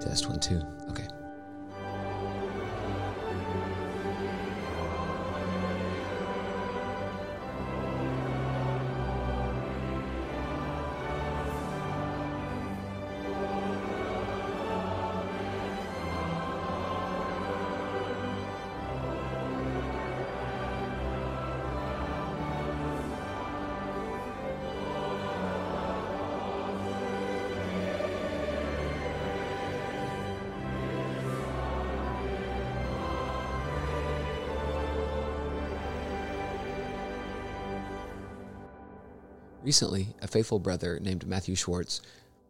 Test one, two. Okay. Recently, a faithful brother named Matthew Schwartz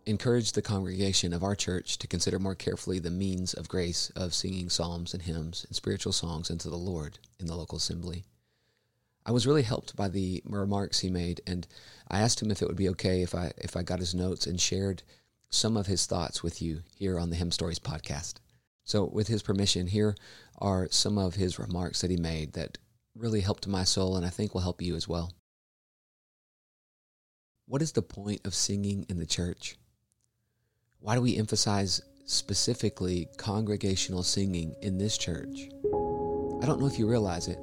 encouraged the congregation of our church to consider more carefully the means of grace of singing psalms and hymns and spiritual songs unto the Lord in the local assembly. I was really helped by the remarks he made, and I asked him if it would be okay if I if I got his notes and shared some of his thoughts with you here on the Hymn Stories podcast. So, with his permission, here are some of his remarks that he made that really helped my soul, and I think will help you as well. What is the point of singing in the church? Why do we emphasize specifically congregational singing in this church? I don't know if you realize it,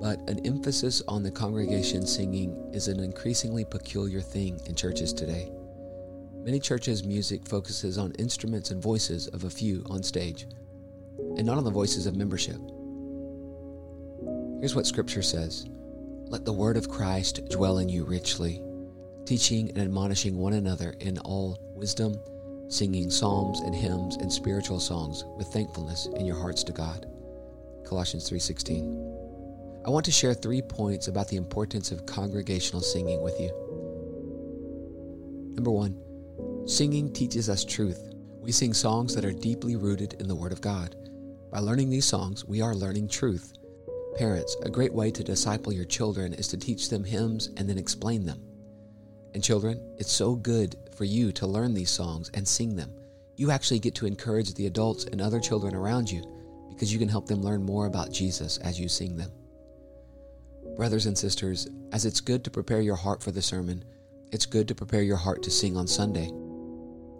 but an emphasis on the congregation singing is an increasingly peculiar thing in churches today. Many churches' music focuses on instruments and voices of a few on stage, and not on the voices of membership. Here's what Scripture says Let the word of Christ dwell in you richly teaching and admonishing one another in all wisdom, singing psalms and hymns and spiritual songs with thankfulness in your hearts to God. Colossians 3:16. I want to share 3 points about the importance of congregational singing with you. Number 1, singing teaches us truth. We sing songs that are deeply rooted in the word of God. By learning these songs, we are learning truth. Parents, a great way to disciple your children is to teach them hymns and then explain them. And children, it's so good for you to learn these songs and sing them. You actually get to encourage the adults and other children around you because you can help them learn more about Jesus as you sing them. Brothers and sisters, as it's good to prepare your heart for the sermon, it's good to prepare your heart to sing on Sunday.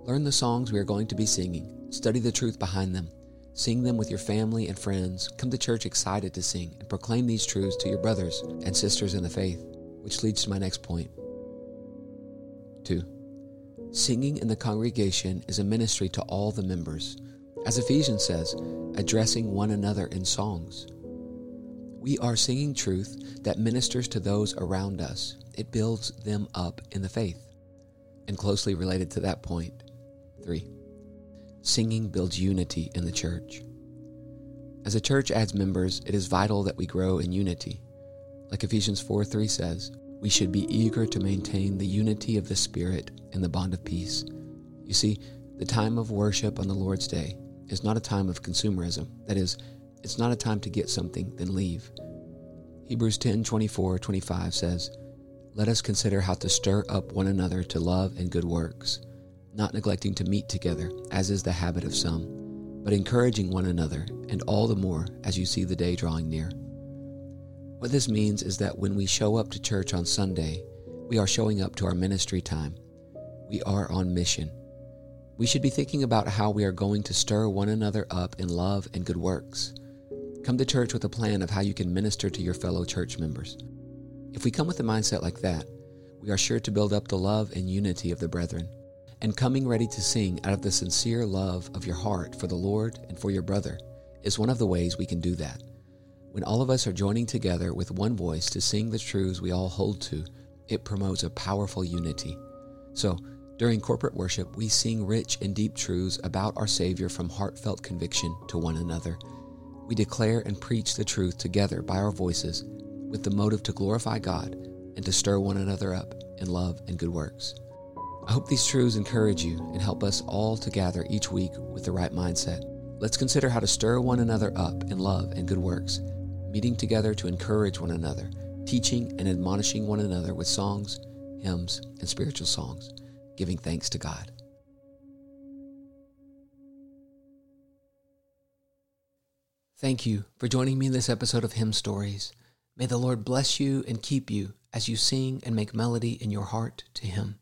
Learn the songs we are going to be singing, study the truth behind them, sing them with your family and friends, come to church excited to sing, and proclaim these truths to your brothers and sisters in the faith, which leads to my next point. 2. Singing in the congregation is a ministry to all the members, as Ephesians says, addressing one another in songs. We are singing truth that ministers to those around us. It builds them up in the faith. And closely related to that point, 3. Singing builds unity in the church. As a church adds members, it is vital that we grow in unity. Like Ephesians 4 3 says, we should be eager to maintain the unity of the Spirit in the bond of peace. You see, the time of worship on the Lord's Day is not a time of consumerism. That is, it's not a time to get something, then leave. Hebrews 10 24 25 says, Let us consider how to stir up one another to love and good works, not neglecting to meet together, as is the habit of some, but encouraging one another, and all the more as you see the day drawing near. What this means is that when we show up to church on Sunday, we are showing up to our ministry time. We are on mission. We should be thinking about how we are going to stir one another up in love and good works. Come to church with a plan of how you can minister to your fellow church members. If we come with a mindset like that, we are sure to build up the love and unity of the brethren. And coming ready to sing out of the sincere love of your heart for the Lord and for your brother is one of the ways we can do that. When all of us are joining together with one voice to sing the truths we all hold to, it promotes a powerful unity. So, during corporate worship, we sing rich and deep truths about our Savior from heartfelt conviction to one another. We declare and preach the truth together by our voices with the motive to glorify God and to stir one another up in love and good works. I hope these truths encourage you and help us all to gather each week with the right mindset. Let's consider how to stir one another up in love and good works meeting together to encourage one another, teaching and admonishing one another with songs, hymns, and spiritual songs, giving thanks to God. Thank you for joining me in this episode of Hymn Stories. May the Lord bless you and keep you as you sing and make melody in your heart to Him.